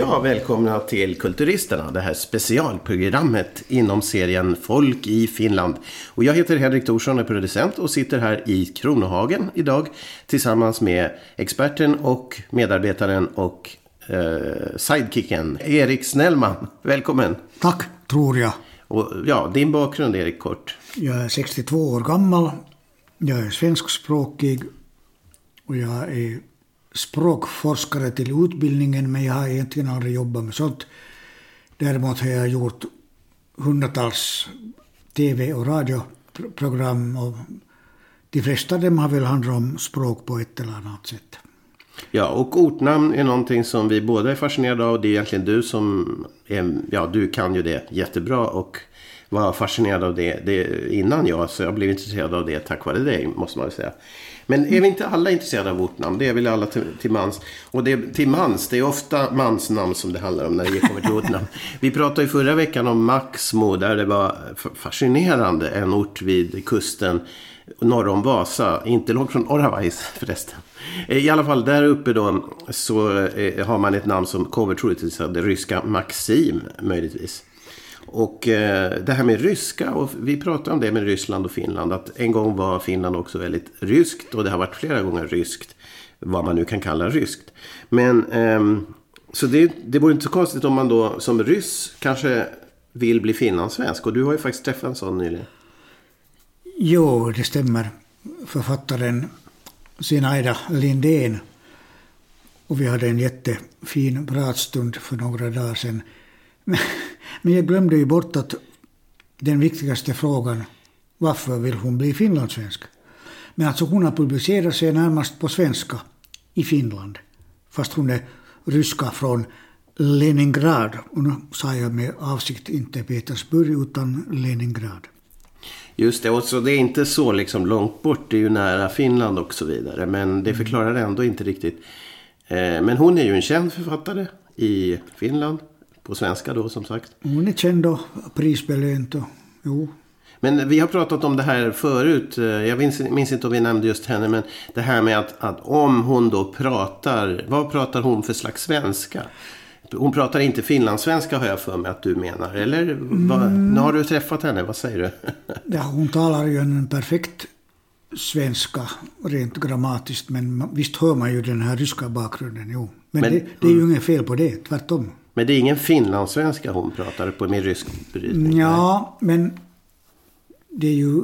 Ja, välkomna till Kulturisterna, det här specialprogrammet inom serien Folk i Finland. Och jag heter Henrik Thorsson, är producent och sitter här i Kronohagen idag tillsammans med experten och medarbetaren och eh, sidekicken Erik Snellman. Välkommen! Tack, tror jag. Och ja, din bakgrund Erik kort. Jag är 62 år gammal. Jag är svenskspråkig och jag är språkforskare till utbildningen men jag har egentligen aldrig jobbat med sånt. Däremot har jag gjort hundratals tv och radioprogram och de flesta av dem har väl handlat om språk på ett eller annat sätt. Ja, och ortnamn är någonting som vi båda är fascinerade av. Det är egentligen du som är, ja, du kan ju det jättebra och var fascinerad av det, det innan jag. Så jag blev intresserad av det tack vare dig, måste man säga. Men är vi inte alla intresserade av ortnamn? Det är väl alla till, till mans. Och det, till mans, det är ofta mansnamn som det handlar om när det kommer till ortnamn. Vi pratade ju förra veckan om Maxmo, där det var fascinerande. En ort vid kusten norr om Vasa. Inte långt från Oravais förresten. Eh, I alla fall där uppe då så eh, har man ett namn som kommer troligtvis av det ryska Maxim möjligtvis. Och eh, det här med ryska, och vi pratade om det med Ryssland och Finland, att en gång var Finland också väldigt ryskt och det har varit flera gånger ryskt, vad man nu kan kalla ryskt. Men eh, så det, det vore inte så konstigt om man då som ryss kanske vill bli finlandssvensk och du har ju faktiskt träffat en sån nyligen. Jo, det stämmer. Författaren Sinaida Lindén och vi hade en jättefin pratstund för några dagar sedan. Men jag glömde ju bort att den viktigaste frågan, varför vill hon bli finlandssvensk? Men alltså hon har publicerat sig närmast på svenska i Finland. Fast hon är ryska från Leningrad. Och nu sa jag med avsikt inte Petersburg utan Leningrad. Just det, och så det är inte så liksom långt bort. Det är ju nära Finland och så vidare. Men det förklarar ändå inte riktigt. Eh, men hon är ju en känd författare i Finland. På svenska då som sagt. Hon är känd och prisbelönt och jo. Men vi har pratat om det här förut. Jag minns, minns, inte om vi nämnde just henne. Men det här med att, att om hon då pratar. Vad pratar hon för slags svenska? Hon pratar inte finlandssvenska har jag för mig att du menar. Eller vad, mm. nu har du träffat henne, vad säger du? ja, hon talar ju en perfekt svenska rent grammatiskt. Men visst hör man ju den här ryska bakgrunden, jo. Men, men det, det, är ju mm. inget fel på det, tvärtom. Men det är ingen finlandssvenska hon pratar på med rysk brytning? Ja, men det är ju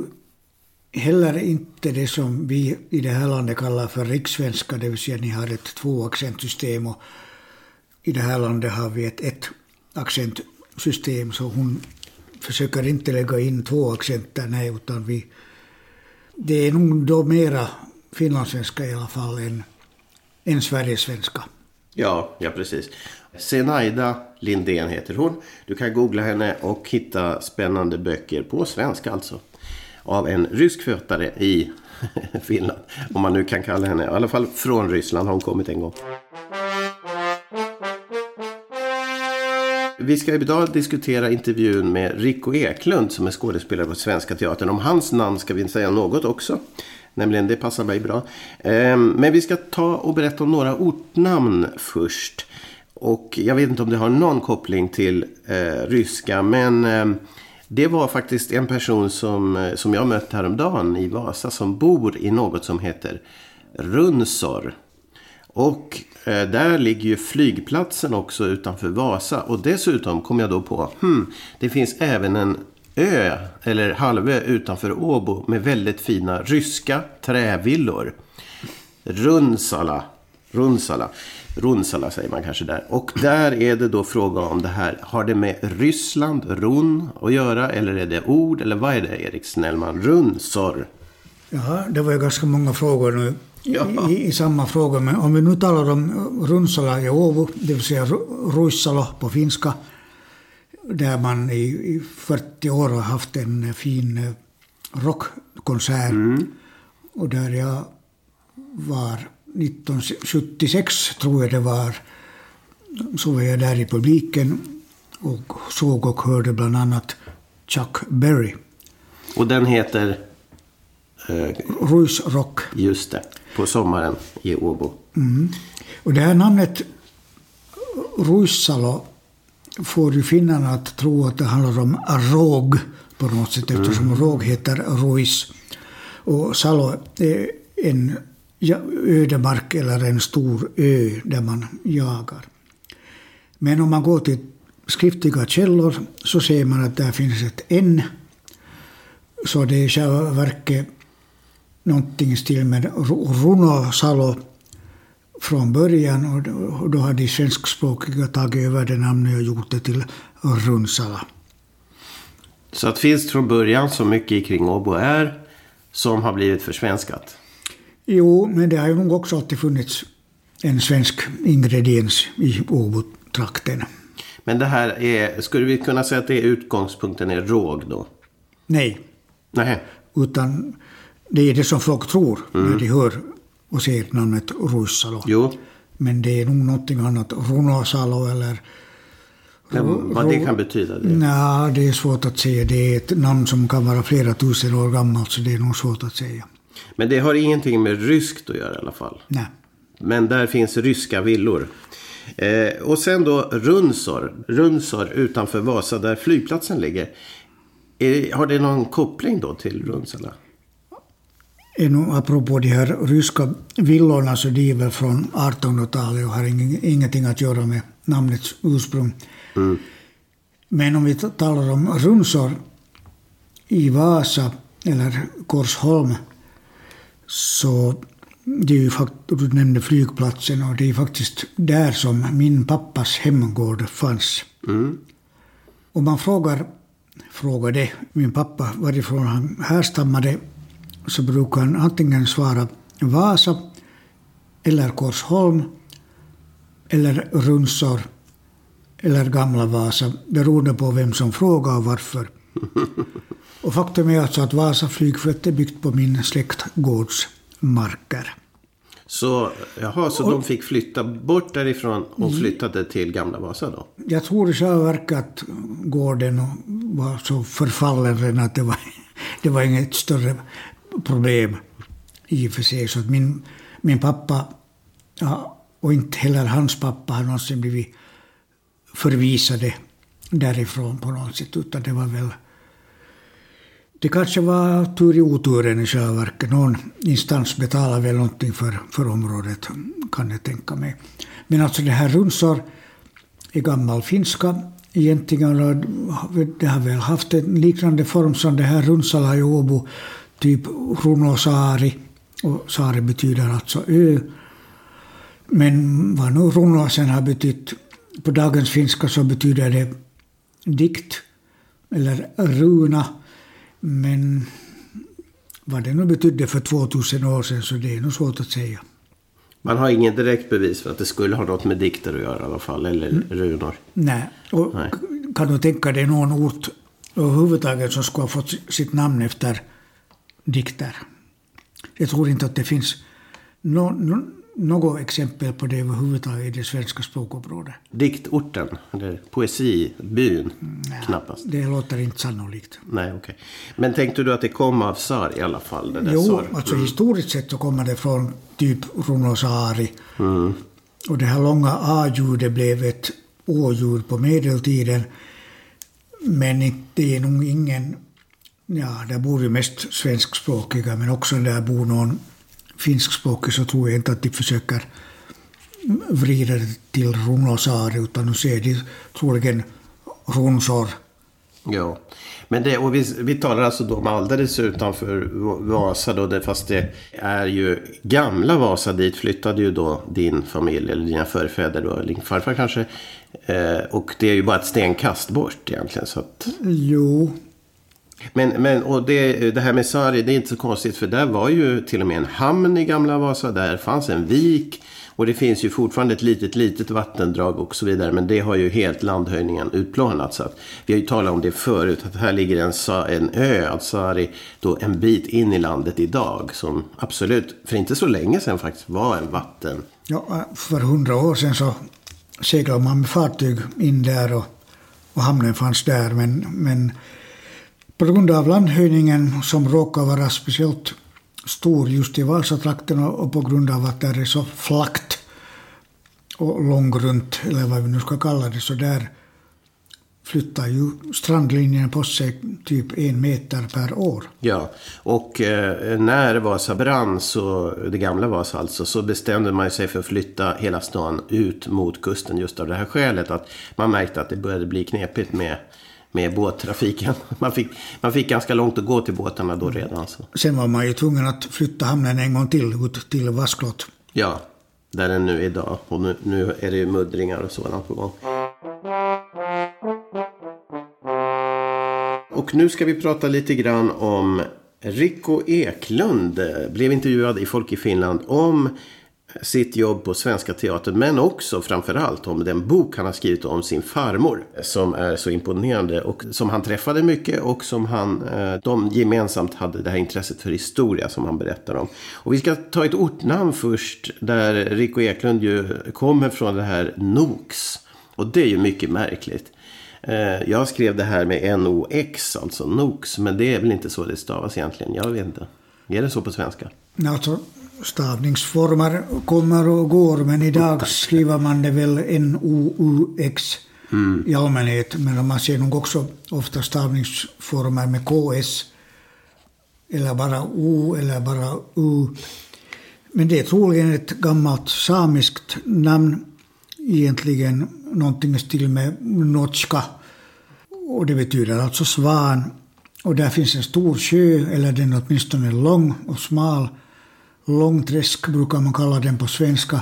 heller inte det som vi i det här landet kallar för rikssvenska, det vill säga ni har ett tvåaccentsystem och i det här landet har vi ett ett-accentsystem, så hon försöker inte lägga in två accenter, nej, utan vi... Det är nog då mera finlandssvenska i alla fall än, än sverigesvenska. Ja, ja precis. Senaida Lindén heter hon. Du kan googla henne och hitta spännande böcker på svenska alltså. Av en rysk författare i Finland. Om man nu kan kalla henne. I alla fall från Ryssland har hon kommit en gång. Vi ska idag diskutera intervjun med Rico Eklund som är skådespelare på Svenska Teatern. Om hans namn ska vi säga något också. Nämligen, det passar mig bra. Ehm, men vi ska ta och berätta om några ortnamn först. Och jag vet inte om det har någon koppling till eh, ryska. Men eh, det var faktiskt en person som, eh, som jag mötte häromdagen i Vasa. Som bor i något som heter Runsor. Och eh, där ligger ju flygplatsen också utanför Vasa. Och dessutom kom jag då på. Hmm, det finns även en ö eller halvö utanför Åbo. Med väldigt fina ryska trävillor. Runsala. Runsala. Runsala säger man kanske där. Och där är det då fråga om det här. Har det med Ryssland, run, att göra? Eller är det ord? Eller vad är det, Erik Snellman? Runsor? Ja, det var ju ganska många frågor nu ja. i, i, samma fråga. Men om vi nu talar om Runsala i Åbo, det vill säga Ruissalo på finska. Där man i, i 40 år har haft en fin eh, rockkonsert. Mm. Och där jag var 1976 tror jag det var, så var jag där i publiken och såg och hörde bland annat Chuck Berry. Och den heter? Eh, Ruis Rock. Just det, på sommaren i Åbo. Mm. Och det här namnet Ruissalo får ju finnarna att tro att det handlar om råg på något sätt eftersom mm. råg heter ruis. Och Salo är en ödemark eller en stor ö där man jagar. Men om man går till skriftliga källor så ser man att där finns ett N. Så det är i själva verket någonting i stil med Runo Salo från början och då har de svenskspråkiga tagit över det namnet och gjort det till Runsala. Så att finns från början så mycket kring Åbo är som har blivit försvenskat? Jo, men det har ju nog också alltid funnits en svensk ingrediens i Åbo-trakten. Men det här är, skulle vi kunna säga att det är utgångspunkten är råg då? Nej. Nej. Utan det är det som folk tror mm. när de hör och ser namnet Ruissalo. Jo. Men det är nog någonting annat. Runosalo eller... Men vad det kan betyda? Det. Nej, det är svårt att säga. Det är ett namn som kan vara flera tusen år gammalt så det är nog svårt att säga. Men det har ingenting med ryskt att göra i alla fall? Nej. Men där finns ryska villor. Eh, och sen då Runsor. Runsor utanför Vasa där flygplatsen ligger. Är, har det någon koppling då till Runsala? apropå de här ryska villorna så de är väl från 1800-talet och har ingenting att göra med namnets ursprung. Mm. Men om vi talar om Runsor i Vasa eller Korsholm så det är ju du nämnde flygplatsen och det är faktiskt där som min pappas hemgård fanns. Mm. Och man frågar, frågade min pappa varifrån han härstammade så brukar han antingen svara Vasa eller Korsholm eller Runsor eller Gamla Vasa beroende på vem som frågar och varför. Och faktum är alltså att Vasa flygfält är byggt på min släktgårds marker. Så, jaha, så och, de fick flytta bort därifrån och flyttade till Gamla Vasa då? Jag tror i själva verket att gården var så förfallen att det var, det var inget större problem i och för sig. Så att min, min pappa, ja, och inte heller hans pappa, har någonsin blivit förvisade därifrån på något sätt, utan det var väl det kanske var tur i oturen i själva verket. Någon instans betalar väl någonting för, för området, kan jag tänka mig. Men alltså det här runsor är gammal finska egentligen. Det har väl haft en liknande form som det här Runsala i Åbo, typ Runosaari. Och Saari betyder alltså ö. Men vad nu Runo sen har betytt på dagens finska så betyder det dikt eller runa. Men vad det nu betydde för 2000 år sedan så det är nog svårt att säga. Man har ingen direkt bevis för att det skulle ha något med dikter att göra i alla fall, eller mm. runor? Nej. Och Nej. Kan du tänka dig någon ort överhuvudtaget som skulle ha fått sitt namn efter dikter? Jag tror inte att det finns no, något exempel på det överhuvudtaget i det svenska språkområdet. Diktorten, eller poesibyn, Nej, knappast. Det låter inte sannolikt. Nej. Okay. Men tänkte du att det kom av Sar i alla fall? Det där jo, sar? alltså mm. historiskt sett så kommer det från typ Runosari. Mm. Och det här långa A-ljudet blev ett Å-ljud på medeltiden. Men det är nog ingen... Ja, där bor ju mest svenskspråkiga, men också där bor någon finskspråkig så tror jag inte att de försöker vrida det till runosar utan nu ser de troligen runsor. Ja, men det, och vi, vi talar alltså då om alldeles utanför Vasa då, det, fast det är ju gamla Vasa, dit flyttade ju då din familj eller dina förfäder då, din farfar kanske. Eh, och det är ju bara ett stenkast bort egentligen. Så att... Jo, men, men och det, det här med Sari, det är inte så konstigt för där var ju till och med en hamn i gamla Vasa. Där fanns en vik. Och det finns ju fortfarande ett litet, litet vattendrag och så vidare. Men det har ju helt landhöjningen utplånat. Så att, vi har ju talat om det förut. Att här ligger en, en ö, att Sari, då en bit in i landet idag. Som absolut, för inte så länge sedan faktiskt, var en vatten. Ja, för hundra år sedan så seglade man med fartyg in där och, och hamnen fanns där. Men, men på grund av landhöjningen som råkar vara speciellt stor just i Vasatrakten och på grund av att det är så flackt och långgrunt, eller vad vi nu ska kalla det, så där flyttar ju strandlinjen på sig typ en meter per år. Ja, och eh, när Vasa brann, så, det gamla Vasa alltså, så bestämde man sig för att flytta hela stan ut mot kusten just av det här skälet. Att man märkte att det började bli knepigt med, med båttrafiken. Man fick, man fick ganska långt att gå till båtarna då redan. Så. Sen var man ju tvungen att flytta hamnen en gång till, ut till Vasklot. Ja, där den nu är idag. Och nu, nu är det ju muddringar och sådant på gång. Och nu ska vi prata lite grann om Rico Eklund. Blev intervjuad i Folk i Finland om sitt jobb på Svenska Teatern. Men också framförallt om den bok han har skrivit om sin farmor. Som är så imponerande och som han träffade mycket och som han, eh, de gemensamt hade det här intresset för historia som han berättar om. Och vi ska ta ett ortnamn först där Rico Eklund ju kommer från det här Nox. Och det är ju mycket märkligt. Eh, jag skrev det här med NOX, alltså NOX. Men det är väl inte så det stavas egentligen. Jag vet inte. Är det så på svenska? Alltså, stavningsformer kommer och går, men idag skriver man det väl N-O-U-X mm. i allmänhet. Men man ser nog också ofta stavningsformer med KS. Eller bara O eller bara U. Men det är troligen ett gammalt samiskt namn. Egentligen någonting i stil med notska. Och det betyder alltså svan. Och där finns en stor sjö, eller den är åtminstone lång och smal. Långträsk brukar man kalla den på svenska.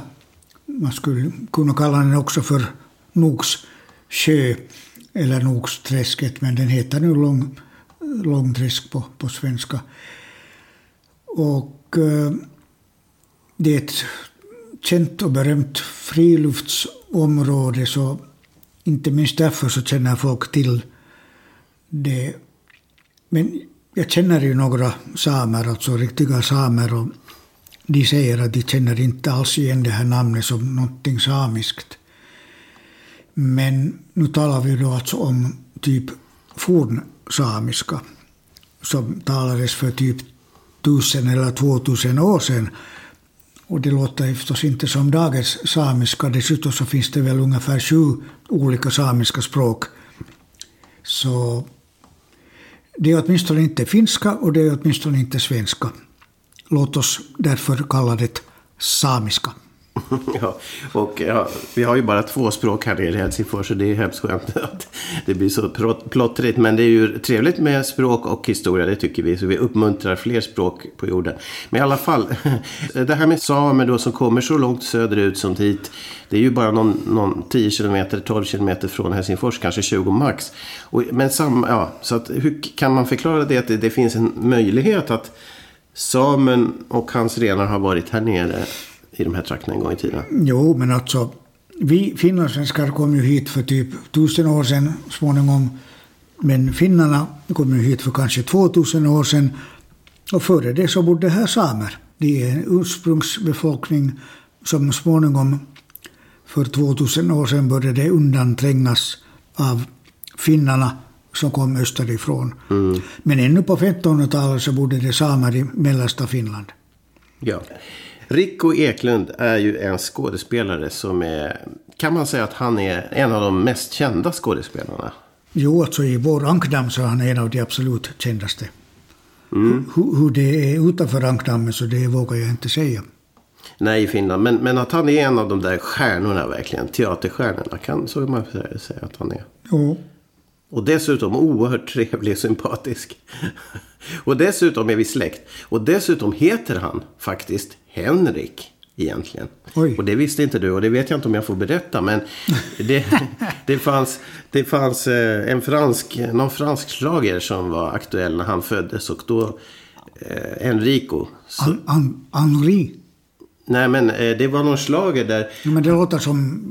Man skulle kunna kalla den också för Noks sjö eller Noksträsket, men den heter nu lång, Långträsk på, på svenska. Och eh, det är ett känt och berömt friluftsområde, så inte minst därför så känner folk till det. Men jag känner ju några samer, alltså riktiga samer, och de säger att de känner inte alls igen det här namnet som någonting samiskt. Men nu talar vi då alltså om typ fornsamiska som talades för typ tusen eller två tusen år sedan. Och det låter förstås inte som dagens samiska. Dessutom så finns det väl ungefär sju olika samiska språk. Så det är åtminstone inte finska och det är åtminstone inte svenska. Låt oss därför kalla det samiska. ja, och ja, vi har ju bara två språk här nere i Helsingfors så det är hemskt skönt att det blir så plottrigt. Men det är ju trevligt med språk och historia, det tycker vi. Så vi uppmuntrar fler språk på jorden. Men i alla fall, det här med samer då som kommer så långt söderut som hit. Det är ju bara någon, någon 10 kilometer, 12 kilometer från Helsingfors, kanske 20 max. Och, men sam, ja, så att, hur kan man förklara det att det, det finns en möjlighet att samen och hans renar har varit här nere i de här trakterna en gång i tiden? Jo, men alltså vi finlandssvenskar kom ju hit för typ tusen år sedan småningom. Men finnarna kom ju hit för kanske 2000 år sedan. Och före det så bodde här samer. Det är en ursprungsbefolkning som småningom för 2000 år sedan började undanträngas av finnarna som kom österifrån. Mm. Men ännu på 1500-talet så bodde det samer i mellersta Finland. Ja. Rico Eklund är ju en skådespelare som är, kan man säga att han är en av de mest kända skådespelarna? Jo, alltså i vår ankdamm så är han en av de absolut kändaste. Mm. Hur, hur det är utanför ankdammen så det vågar jag inte säga. Nej, i Finland. Men, men att han är en av de där stjärnorna verkligen. Teaterstjärnorna kan så man säga att han är. Jo. Och dessutom oerhört trevlig och sympatisk. och dessutom är vi släkt. Och dessutom heter han faktiskt Henrik egentligen. Oj. Och det visste inte du och det vet jag inte om jag får berätta. Men det, det fanns, det fanns eh, en fransk, någon fransk slager som var aktuell när han föddes. Och då eh, Enrico. Så, An, An, Henri? Nej men eh, det var någon slager där. Ja, men det låter som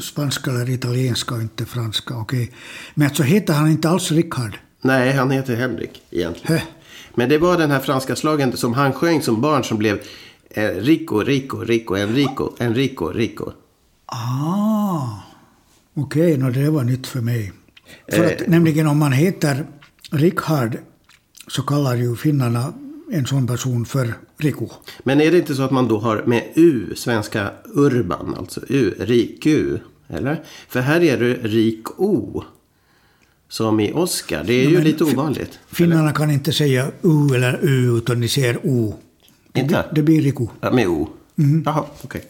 spanska eller italienska och inte franska. Okej. Okay. Men alltså heter han inte alls Richard? Nej, han heter Henrik egentligen. Hö. Men det var den här franska slagen som han sjöng som barn som blev eh, Rico, Rico, Rico, Enrico, Enrico, Rico. Ah, okej, okay, no, det var nytt för mig. För att, eh, nämligen om man heter Richard så kallar ju finnarna en sån person för Riku. Men är det inte så att man då har med U, svenska Urban, alltså U, rik U, eller? För här är det rik O. Som i Oscar. Det är ju men lite ovanligt. Finnarna kan inte säga U eller U utan de säger O. Inte? det blir Riku. Ja, med O. Jaha, okej.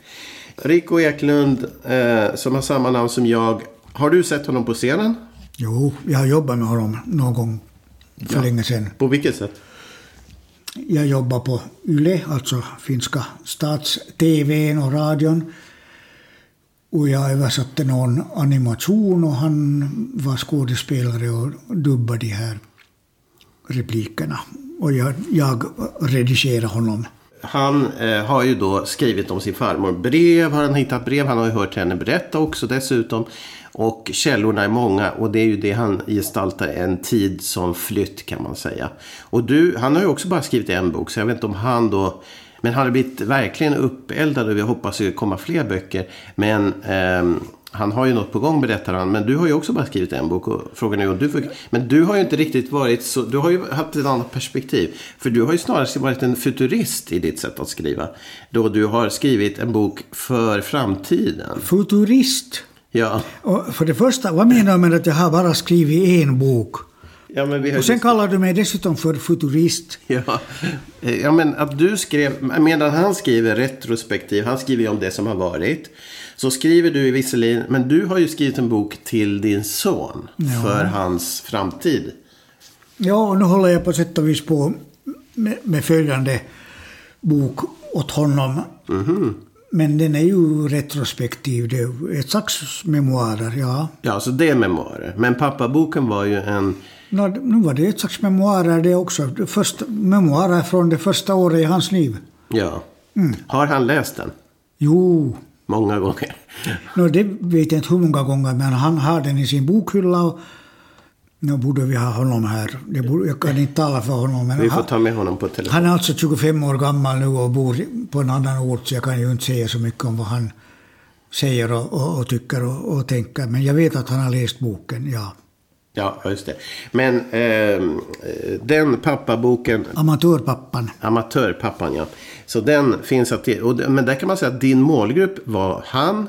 Rico Eklund, eh, som har samma namn som jag. Har du sett honom på scenen? Jo, jag har jobbat med honom någon gång för länge sedan. På vilket sätt? Jag jobbade på YLE, alltså finska stats-TVn och radion. Och jag översatte någon animation och han var skådespelare och dubbade de här replikerna. Och jag, jag redigerade honom. Han eh, har ju då skrivit om sin farmor. Brev har han hittat brev. Han har ju hört henne berätta också dessutom. Och källorna är många och det är ju det han gestaltar en tid som flytt kan man säga. Och du, han har ju också bara skrivit en bok så jag vet inte om han då men han har blivit verkligen uppeldad och vi hoppas ju komma fler böcker. Men eh, han har ju något på gång berättar han. Men du har ju också bara skrivit en bok. Och frågan är om du får... Men du har ju inte riktigt varit så... Du har ju haft ett annat perspektiv. För du har ju snarare varit en futurist i ditt sätt att skriva. Då du har skrivit en bok för framtiden. Futurist. Ja, Och för det första, vad menar du med att jag har bara skrivit en bok? ja men vi har Och sen kallar du mig dessutom för futurist. Ja. Eh, ja, men att du skrev, medan han skriver retrospektiv, han skriver ju om det som har varit. Så skriver du visserligen, men du har ju skrivit en bok till din son. Ja. För hans framtid. Ja, och nu håller jag på sätt och vis på med, med följande bok åt honom. Men den är ju retrospektiv, det är ett slags memoarer, ja. Ja, så det är memoarer. Men pappaboken var ju en... Nå, nu var det ett slags memoarer det också. Det första, memoarer från det första året i hans liv. Ja. Har han läst den? Jo, Många gånger. nå, det vet jag inte hur många gånger, men han har den i sin bokhylla. Och, nu borde vi ha honom här. Borde, jag kan inte tala för honom. Men Vi får ta med honom på telefon. han är alltså 25 år gammal nu och bor på en annan ort, så jag kan ju inte säga så mycket om vad han säger och, och, och tycker och, och tänker. Men jag vet att han har läst boken, ja. Ja, just det. Men eh, den pappaboken, Amatörpappan. Amatörpappan, ja. Så den finns att. Och, men där kan man säga att din målgrupp var han,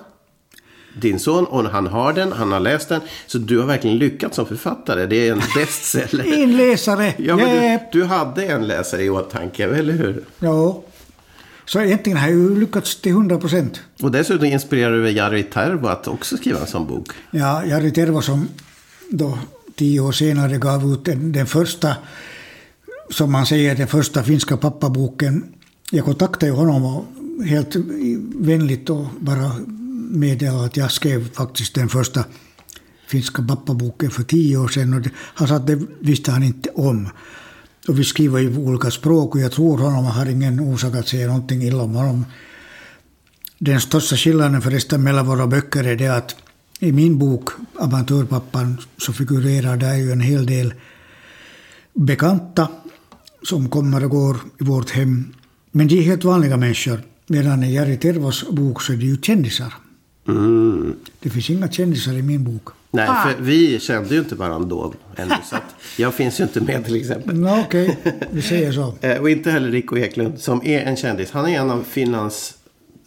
din son, och han har den, han har läst den. Så du har verkligen lyckats som författare. Det är en bestseller. En läsare! ja, men Japp. du, du hade en läsare i åtanke, eller hur? Ja. Så egentligen har jag ju lyckats till 100 procent. Och dessutom inspirerar du Jari Tervo att också skriva en sån bok. Ja, Jari Tervo som då tio år senare gav ut den, den första, som man säger, den första finska pappaboken. Jag kontaktade honom och helt vänligt och bara meddelade att jag skrev faktiskt den första finska pappaboken för tio år sedan. Och det, han sa att det visste han inte om. Och vi skriver ju på olika språk och jag tror honom, jag har ingen orsak att säga någonting illa om honom. Den största skillnaden förresten mellan våra böcker är det att i min bok Amatörpappan så figurerar där ju en hel del bekanta som kommer och går i vårt hem. Men de är helt vanliga människor. Medan i Jari Tervos bok så är det ju kändisar. Mm. Det finns inga kändisar i min bok. Nej, för vi kände ju inte varandra då ännu. Så att jag finns ju inte med till exempel. Okej, vi säger så. Eh, Och inte heller Rico Eklund som är en kändis. Han är en av Finlands,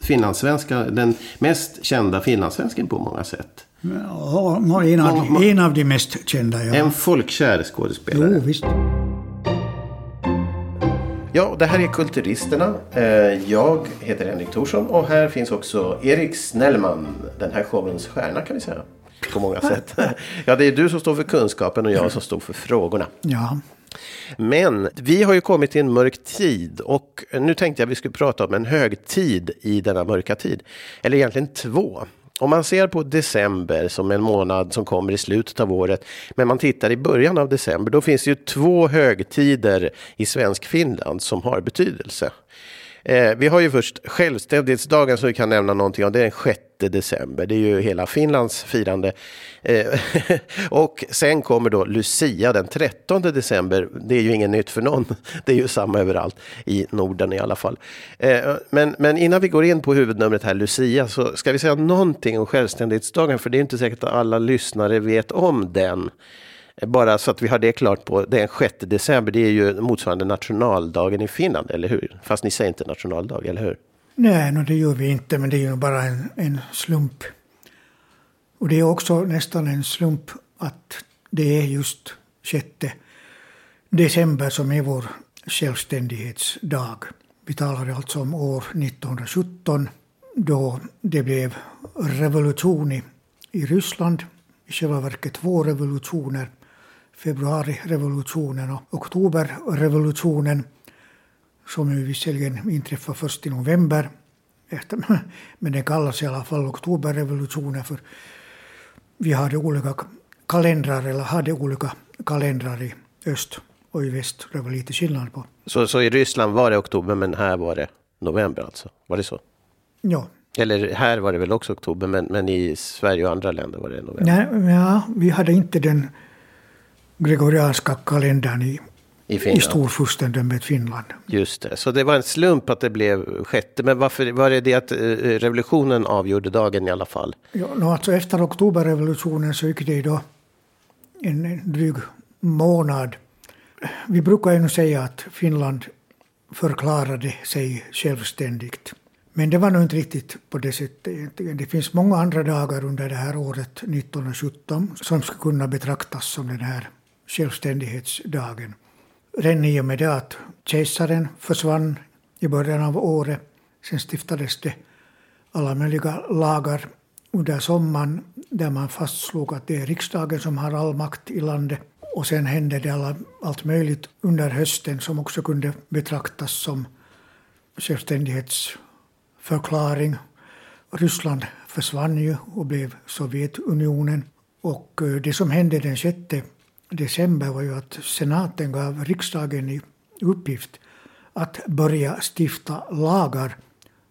finlandssvenska, den mest kända finlandssvensken på många sätt. Ja, en, av, en av de mest kända, ja. En folkkär skådespelare. Jo, visst. Ja, det här är Kulturisterna. Eh, Jag heter Henrik Thorsson och här finns också Erik Snellman. Den här showens stjärna kan vi säga. På många sätt. Ja, det är du som står för kunskapen och jag som står för frågorna. Ja. Men vi har ju kommit till en mörk tid och nu tänkte jag vi skulle prata om en högtid i denna mörka tid. Eller egentligen två. Om man ser på december som en månad som kommer i slutet av året, men man tittar i början av december, då finns det ju två högtider i svensk Finland som har betydelse. Eh, vi har ju först självständighetsdagen som vi kan nämna någonting om. Det är den 6 december. Det är ju hela Finlands firande. Eh, och sen kommer då Lucia den 13 december. Det är ju inget nytt för någon. Det är ju samma överallt i Norden i alla fall. Eh, men, men innan vi går in på huvudnumret här, Lucia, så ska vi säga någonting om självständighetsdagen. För det är inte säkert att alla lyssnare vet om den. Bara så att vi har det klart på, den 6 december, det är ju motsvarande nationaldagen i Finland, eller hur? Fast ni säger inte nationaldag, eller hur? Nej, no, det gör vi inte, men det är ju bara en, en slump. Och det är också nästan en slump att det är just 6 december som är vår självständighetsdag. Vi talar alltså om år 1917 då det blev revolution i, i Ryssland. I själva verket två revolutioner. Februarirevolutionen och oktoberrevolutionen som ju visserligen inträffade först i november. Efter, men den kallas i alla fall oktoberrevolutionen för vi hade olika kalendrar, eller hade olika kalendrar i öst och i väst. Det var lite skillnad på. Så, så i Ryssland var det oktober, men här var det november alltså? Var det så? Ja. Eller här var det väl också oktober, men, men i Sverige och andra länder var det november? Nej, ja, vi hade inte den gregorianska kalendern i, I i Finland? storfurstendömet Finland. Just det, så det var en slump att det blev sjätte. Men varför var det det att eh, revolutionen avgjorde dagen i alla fall? Ja, no, alltså efter oktoberrevolutionen så gick det då en, en dryg månad. Vi brukar ju säga att Finland förklarade sig självständigt. Men det var nog inte riktigt på det sättet egentligen. Det finns många andra dagar under det här året 1917 som skulle kunna betraktas som den här självständighetsdagen. Redan i och med det att kejsaren försvann i början av året. Sen stiftades det alla möjliga lagar under sommaren där man fastslog att det är riksdagen som har all makt i landet. Och sen hände det alla, allt möjligt under hösten som också kunde betraktas som självständighetsförklaring. Ryssland försvann ju och blev Sovjetunionen. Och eh, det som hände den 6 december var ju att senaten gav riksdagen i uppgift att börja stifta lagar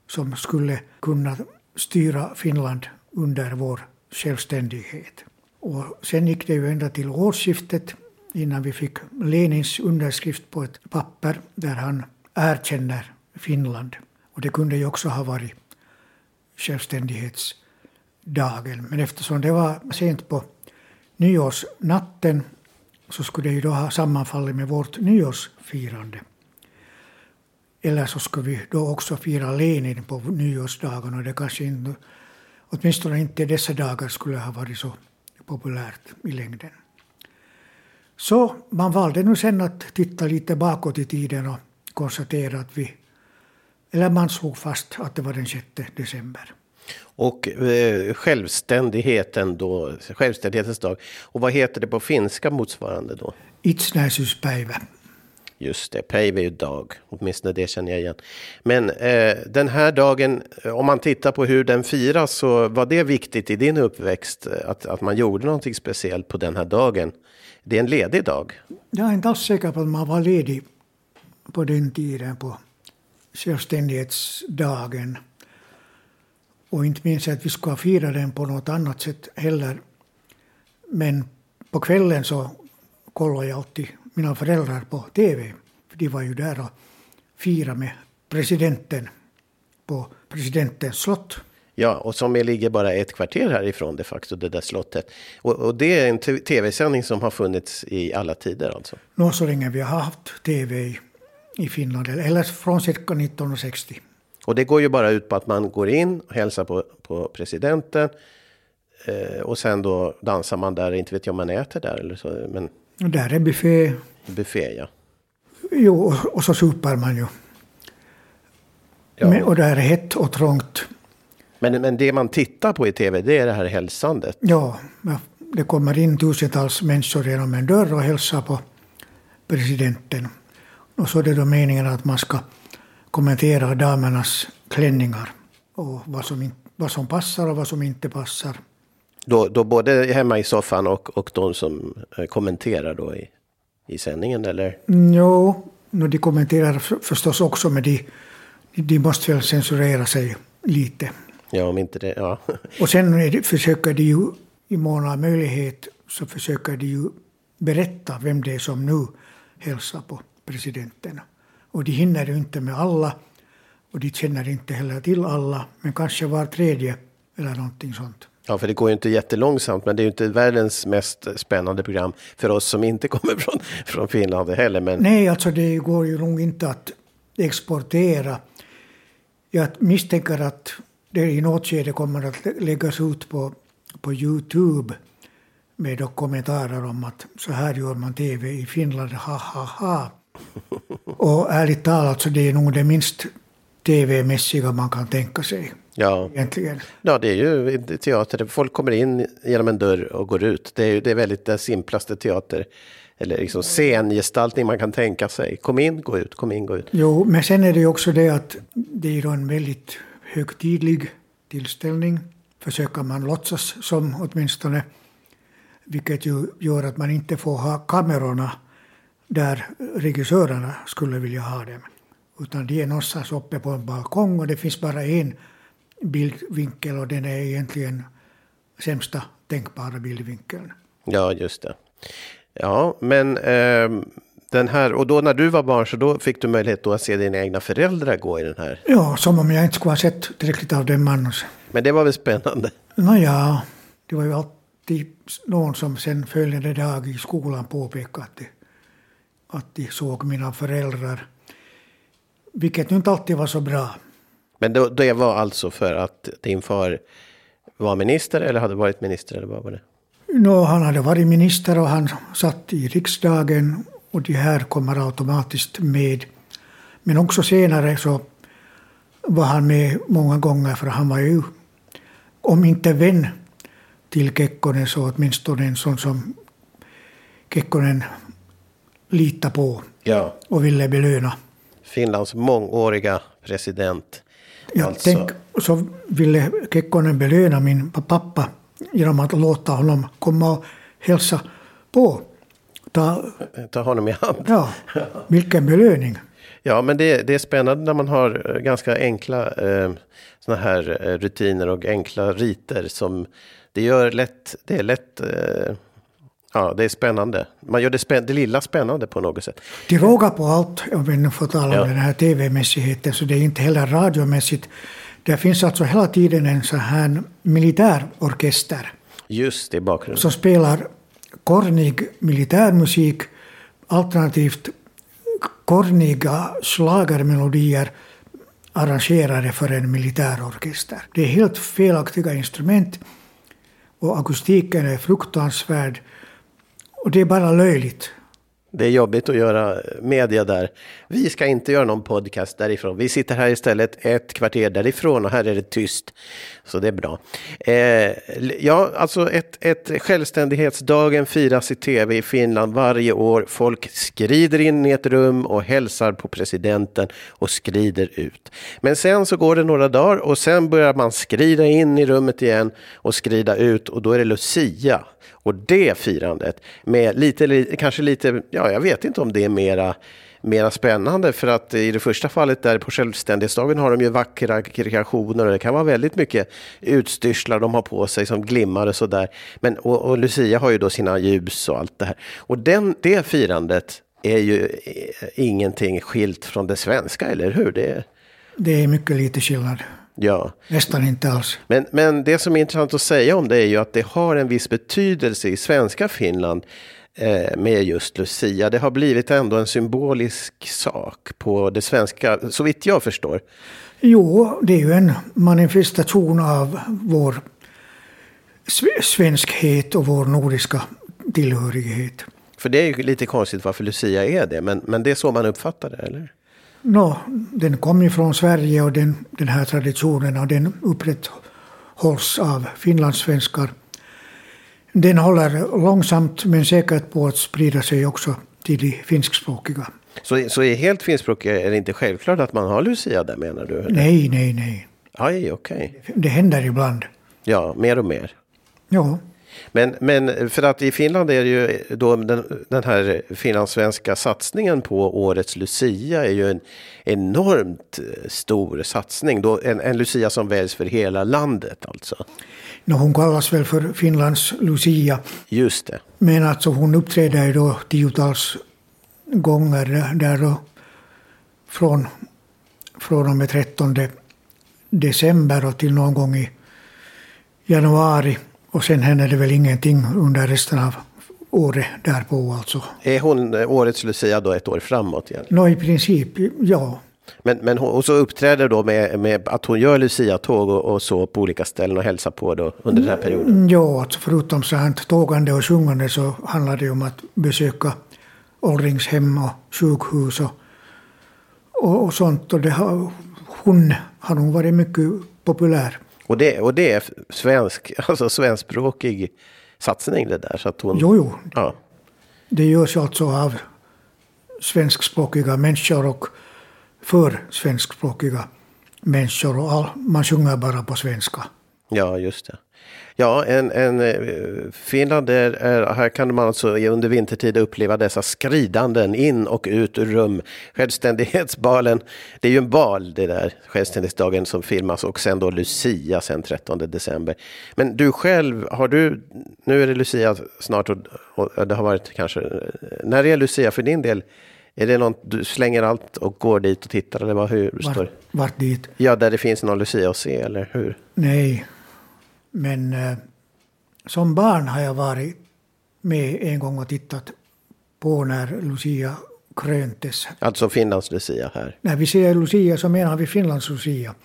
som skulle kunna styra Finland under vår självständighet. Och sen gick det ju ända till årsskiftet innan vi fick Lenins underskrift på ett papper där han erkänner Finland. Och det kunde ju också ha varit självständighetsdagen. Men eftersom det var sent på nyårsnatten så skulle det ju då ha sammanfallit med vårt nyårsfirande. Eller så skulle vi då också fira Lenin på nyårsdagen och det kanske inte, åtminstone inte dessa dagar skulle ha varit så populärt i längden. Så man valde nu sen att titta lite bakåt i tiden och konstatera att vi, eller man slog fast att det var den 6 december. Och eh, självständigheten då, självständighetens dag. Och vad heter det på finska motsvarande då? Itsenäisyyspäivä. Just det, päivä är ju dag. Åtminstone det känner jag igen. Men eh, den här dagen, eh, om man tittar på hur den firas, så var det viktigt i din uppväxt eh, att, att man gjorde någonting speciellt på den här dagen? Det är en ledig dag. Jag är inte alls säker på att man var ledig på den tiden, på självständighetsdagen. Och inte minns jag att vi skulle fira den på något annat sätt heller. Men på kvällen så kollade jag alltid mina föräldrar på TV. För de var ju där och firade med presidenten på presidentens slott. Ja, och som ligger bara ett kvarter härifrån de facto, det där slottet. Och, och det är en tv-sändning som har funnits i alla tider alltså. Nå så länge vi har haft TV i, i Finland, eller från cirka 1960. Och det går ju bara ut på att man går in och hälsar på, på presidenten. Eh, och sen då dansar man där, inte vet jag om man äter där eller så, men Och där är buffé. buffé ja. Jo, och, så supar man ju. ja. Men, och där är hett och trångt. Men, men det man tittar på i tv, det är det här hälsandet. Ja, ja, det kommer in tusentals människor genom en dörr och hälsar på presidenten. Och så är det då meningen att man ska kommentera damernas klänningar och vad som, in, vad som passar och vad som inte passar. Då, då både hemma i soffan och, och de som eh, kommenterar då i, i sändningen, eller? Jo, no, de kommenterar för, förstås också, men de, de måste väl censurera sig lite. Ja, om inte det, ja. Och sen det, försöker de ju, i mån av möjlighet, så försöker de ju berätta vem det är som nu hälsar på presidenten. Och de hinner inte med alla, och de känner inte heller till alla, men kanske var tredje eller någonting sånt. Ja, för det går ju inte jättelångsamt, men det är ju inte världens mest spännande program för oss som inte kommer från, från Finland heller. Men... Nej, alltså det går ju nog inte att exportera. Jag misstänker att det i något skede kommer att läggas ut på, på Youtube med kommentarer om att så här gör man TV i Finland, ha ha ha. Och ärligt talat så det är nog det minst TV-mässiga man kan tänka sig. Ja. Egentligen. ja, det är ju teater. Folk kommer in genom en dörr och går ut. Det är, ju, det är väldigt den simplaste teater. Eller liksom scengestaltning man kan tänka sig. Kom in, gå ut, kom in, gå ut. Jo, men sen är det ju också det att det är en väldigt högtidlig tillställning. Försöker man låtsas som åtminstone. Vilket ju gör att man inte får ha kamerorna där regissörerna skulle vilja ha dem. Utan de är någonstans uppe på en balkong och det finns bara en bildvinkel och den är egentligen sämsta tänkbara bildvinkeln. Ja, just det. Ja, men eh, den här, och då när du var barn så då fick du möjlighet då att se dina egna föräldrar gå i den här? Ja, som om jag inte skulle ha sett tillräckligt av den manus. Men det var väl spännande? Nåja, det var ju alltid någon som sen följande dag i skolan påpekade att de, att de såg mina föräldrar. Vilket inte alltid var så bra. Men då, det var alltså för att din far var minister eller hade varit minister eller vad var det? No, han hade varit minister och han satt i riksdagen och de här kommer automatiskt med. Men också senare så var han med många gånger för han var ju, om inte vän till Kekkonen så åtminstone en sån som Kekkonen litade på ja. och ville belöna. Finlands mångåriga president. Ja, alltså. tänk, så ville Kekkonen belöna min pappa genom att låta honom komma och hälsa på. Ta, Ta honom i hand. Ja, vilken belöning. Ja, men det, det är spännande när man har eh, ganska enkla eh, såna här eh, rutiner och enkla riter som det gör lätt, det är lätt eh, Ja, det är spännande. Man gör det, spän det lilla spännande på något sätt. De rågar på allt, om vi nu får tala om ja. den här tv-mässigheten, så det är inte heller radiomässigt. Det finns alltså hela tiden en sån här militärorkester. Just det, bakgrunden. Som spelar kornig militärmusik, alternativt korniga slagermelodier arrangerade för en militärorkester. Det är helt felaktiga instrument och akustiken är fruktansvärd och det är bara löjligt. Det är jobbigt att göra media där. Vi ska inte göra någon podcast därifrån. Vi sitter här istället ett kvarter därifrån och här är det tyst. Så det är bra. Eh, ja, alltså ett, ett självständighetsdagen firas i tv i Finland varje år. Folk skrider in i ett rum och hälsar på presidenten och skrider ut. Men sen så går det några dagar och sen börjar man skrida in i rummet igen och skrida ut och då är det Lucia. Och det firandet med lite, kanske lite, ja jag vet inte om det är mera mera spännande för att i det första fallet där på självständighetsdagen har de ju vackra kreationer och det kan vara väldigt mycket utstyrslar de har på sig som glimmar och sådär. Men och, och Lucia har ju då sina ljus och allt det här. Och den, det firandet är ju ingenting skilt från det svenska, eller hur? Det, det är mycket lite skillnad. Ja. Nästan inte alls. Men, men det som är intressant att säga om det är ju att det har en viss betydelse i svenska Finland eh, med just Lucia. Det har blivit ändå en symbolisk sak på det svenska, så vitt jag förstår. Jo, det är ju en manifestation av vår svenskhet och vår nordiska tillhörighet. För det är ju lite konstigt varför Lucia är det, men, men det är så man uppfattar det, eller? No, den kom ju från Sverige och den, den här traditionen och den upprätthålls av finlandssvenskar. Den håller långsamt men säkert på att sprida sig också till de finskspråkiga. Så, så i helt finskspråkiga är det inte självklart att man har Lucia där menar du? Eller? Nej, nej, nej. Aj, okej. Okay. Det händer ibland. Ja, mer och mer. Ja. Men, men för att i Finland är det ju då den, den här finlandssvenska satsningen på årets Lucia är ju en enormt stor satsning. Då en, en Lucia som väljs för hela landet alltså. No, hon kallas väl för Finlands Lucia. Just det. Men alltså hon uppträder ju då tiotals gånger där då från, från och med 13 december och till någon gång i januari och sen händer det väl ingenting under resten av året därpå alltså. Är hon eh, årets Lucia då ett år framåt igen? Nå, i princip, ja. Men, men hon, och så uppträder då med, med att hon gör Lucia-tåg och, och så på olika ställen och hälsar på då under den här perioden? Mm, Ja, alltså förutom så här tågande och sjungande så handlar det om att besöka åldringshem och sjukhus och, och, och sånt. Och det har, hon har nog varit mycket populär. Och det, och det är svensk, alltså svenskspråkig satsning det där. Så att hon, Jo, jo, Ja. det görs alltså av svenskspråkiga människor och för svenskspråkiga människor. Och all, man sjunger bara på svenska. Ja, just det. Ja, en, en, eh, Finland är, är, här kan man alltså under vintertid uppleva dessa skridanden in och ut ur rum. Självständighetsbalen, det är ju en bal det där, självständighetsdagen som filmas och sen då Lucia sen 13 december. Men du själv, har du, nu är det Lucia snart och, och det har varit kanske, när är Lucia för din del? Är det något, du slänger allt och går dit och tittar eller vad, hur står Vart, det? vart dit? Ja, där det finns någon Lucia att se eller hur? Nej, men eh, som barn har jag varit med en gång och tittat på när Lucia kröntes. Alltså Finlands Lucia här. När vi säger Lucia så menar vi Finlands Lucia.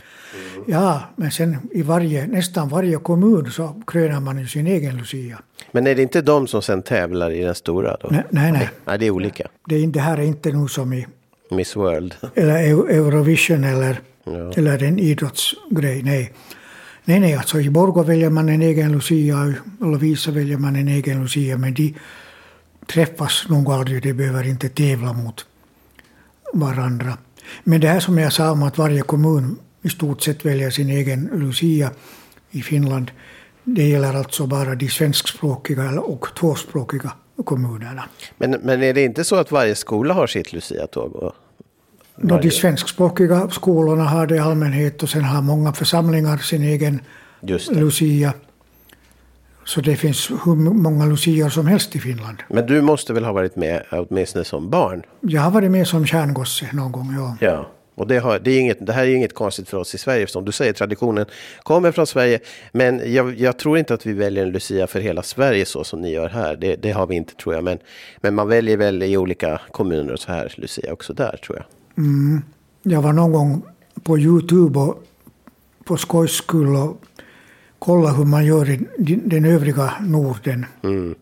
Ja, men sen i varje, nästan varje kommun så kröner man ju sin egen Lucia. Men är det inte de som sen tävlar i den stora då? Nej, nej, nej. Nej, det är olika. Det, är, det här är inte nu som i Miss World. eller Eu- Eurovision eller, Ja. eller en idrottsgrej. Nej nej, nej, alltså i Borgå väljer man en egen Lucia, i Lovisa väljer man en egen Lucia, men de träffas nog aldrig, de behöver inte tävla mot varandra. Men det här som jag sa om att varje kommun i stort sett väljer sin egen Lucia i Finland, det gäller alltså bara de svenskspråkiga och tvåspråkiga kommunerna. Men, men är det inte så att varje skola har sitt Lucia-tåg? Då de svenskspråkiga skolorna har det i allmänhet och sen har många församlingar sin egen. Lucia. Så det finns hur många Lucior som helst i Finland. Men du måste väl ha varit med åtminstone som barn? Jag har varit med som kärngosse någon gång, ja. Ja. Och det, har, det, är inget, det här är inget konstigt för oss i Sverige. Som du säger, traditionen kommer från Sverige. Men jag, jag tror inte att vi väljer en Lucia för hela Sverige så som ni gör här. Det, det har vi inte tror jag. Men, men man väljer väl i olika kommuner och så här Lucia också där tror jag. Jag var någon gång på Youtube och på skojs skull och kollade hur man gör i den övriga Norden. Mm.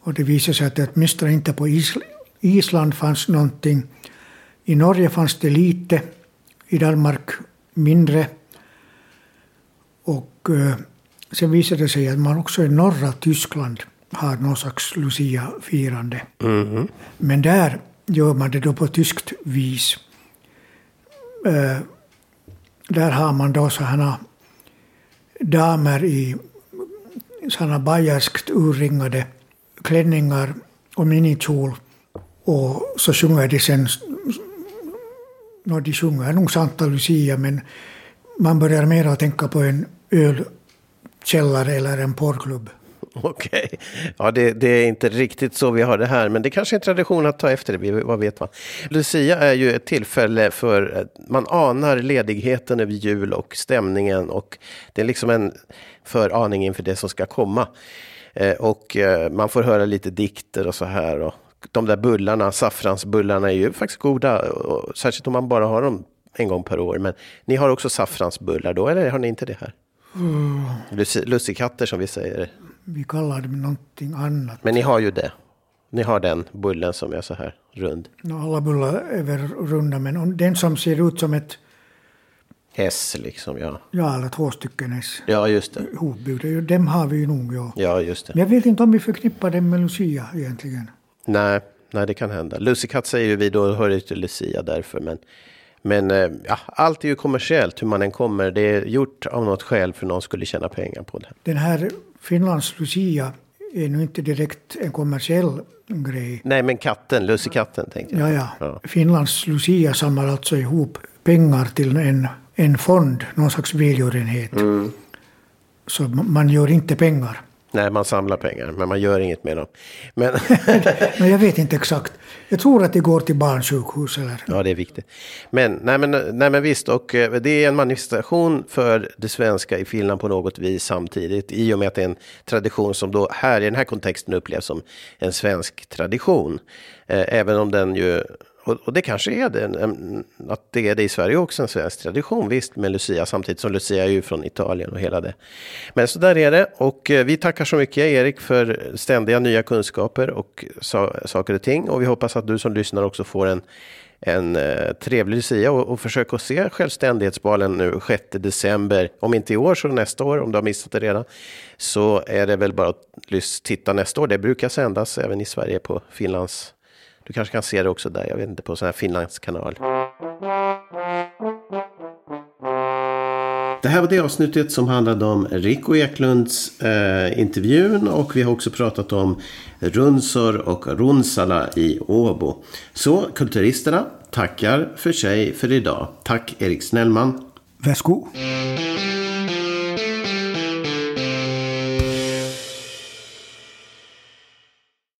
Och det visade sig att det åtminstone inte på Isl- Island fanns någonting. I Norge fanns det lite, i Danmark mindre. Och eh, sen visade det sig att man också i norra Tyskland har någon slags Lucia-firande. Mhm. Men där gör man det då på tyskt vis. Eh, där har man då sådana damer i sådana bayerskt urringade klänningar och minikjol. Och så sjunger de sen, no, de sjunger nog Santa Lucia men man börjar mer att tänka på en ölkällare eller en porrklubb. Okej. Ja, det, det är inte riktigt så vi har det här. Men det kanske är en tradition att ta efter det. Vad vet man? Lucia är ju ett tillfälle för... eh, Man anar ledigheten över jul och stämningen. Och det är liksom en föraning inför det som ska komma. Eh, Och eh, man får höra lite dikter och så här. Och de där bullarna, saffransbullarna är ju faktiskt goda. Och särskilt om man bara har dem en gång per år. Men ni har också saffransbullar då, eller har ni inte det här? Luci- Lussekatter som vi säger. Vi kallar det någonting annat. Men ni har ju det. Ni har den bullen som är så här rund. Alla bullar är väl runda men den som ser ut som ett, S liksom, ja. ja eller två stycken S Ja, just det. ihopbyggda, ju, dem har vi ju nog ja. Ja, just Men det. jag vet inte om vi förknippar dem med Lucia egentligen. Nej, nej, det kan hända. Lussekatt säger ju vi då, hör ju till Lucia därför. Men, men eh, ja, allt är ju kommersiellt hur man än kommer. Det är gjort av något skäl för någon skulle tjäna pengar på det. Den här Finlands Lucia är nu inte direkt en kommersiell grej. Nej, men katten, lussekatten tänkte jag. Ja, ja. Finlands Lucia samlar alltså ihop pengar till en, en fond, någon slags välgörenhet. Mm. Så ma- man gör inte pengar. Nej, man samlar pengar, men man gör inget med dem. Men, men jag vet inte exakt. Jag tror att det går till barnsjukhus. Eller? Ja, det är viktigt. Men, nej, men, nej, men visst, och eh, det är en manifestation för det svenska i Finland på något vis samtidigt. I och med att det är en tradition som då här i den här kontexten upplevs som en svensk tradition. Eh, även om den ju och, och, det kanske är det, att det är det i Sverige också, en svensk tradition, visst, med Lucia, samtidigt som Lucia är ju från Italien och hela det. Men så där är det, och eh, vi tackar så mycket Erik för ständiga nya kunskaper och sa, saker och ting. Och vi hoppas att du som lyssnar också får en, en eh, trevlig Lucia och, och försök att se Självständighetsbalen nu 6 december. Om inte i år så nästa år, om du har missat det redan. Så är det väl bara att titta nästa år. Det brukar sändas även i Sverige på Finlands du kanske kan se det också där, jag vet inte, på sån här Finlandskanal. Det här var det avsnittet som handlade om Rico Eklunds eh, intervjun och vi har också pratat om Runsor och Runsala i Åbo. Så Kulturisterna tackar för sig för idag. Tack Erik Snellman. Varsågod.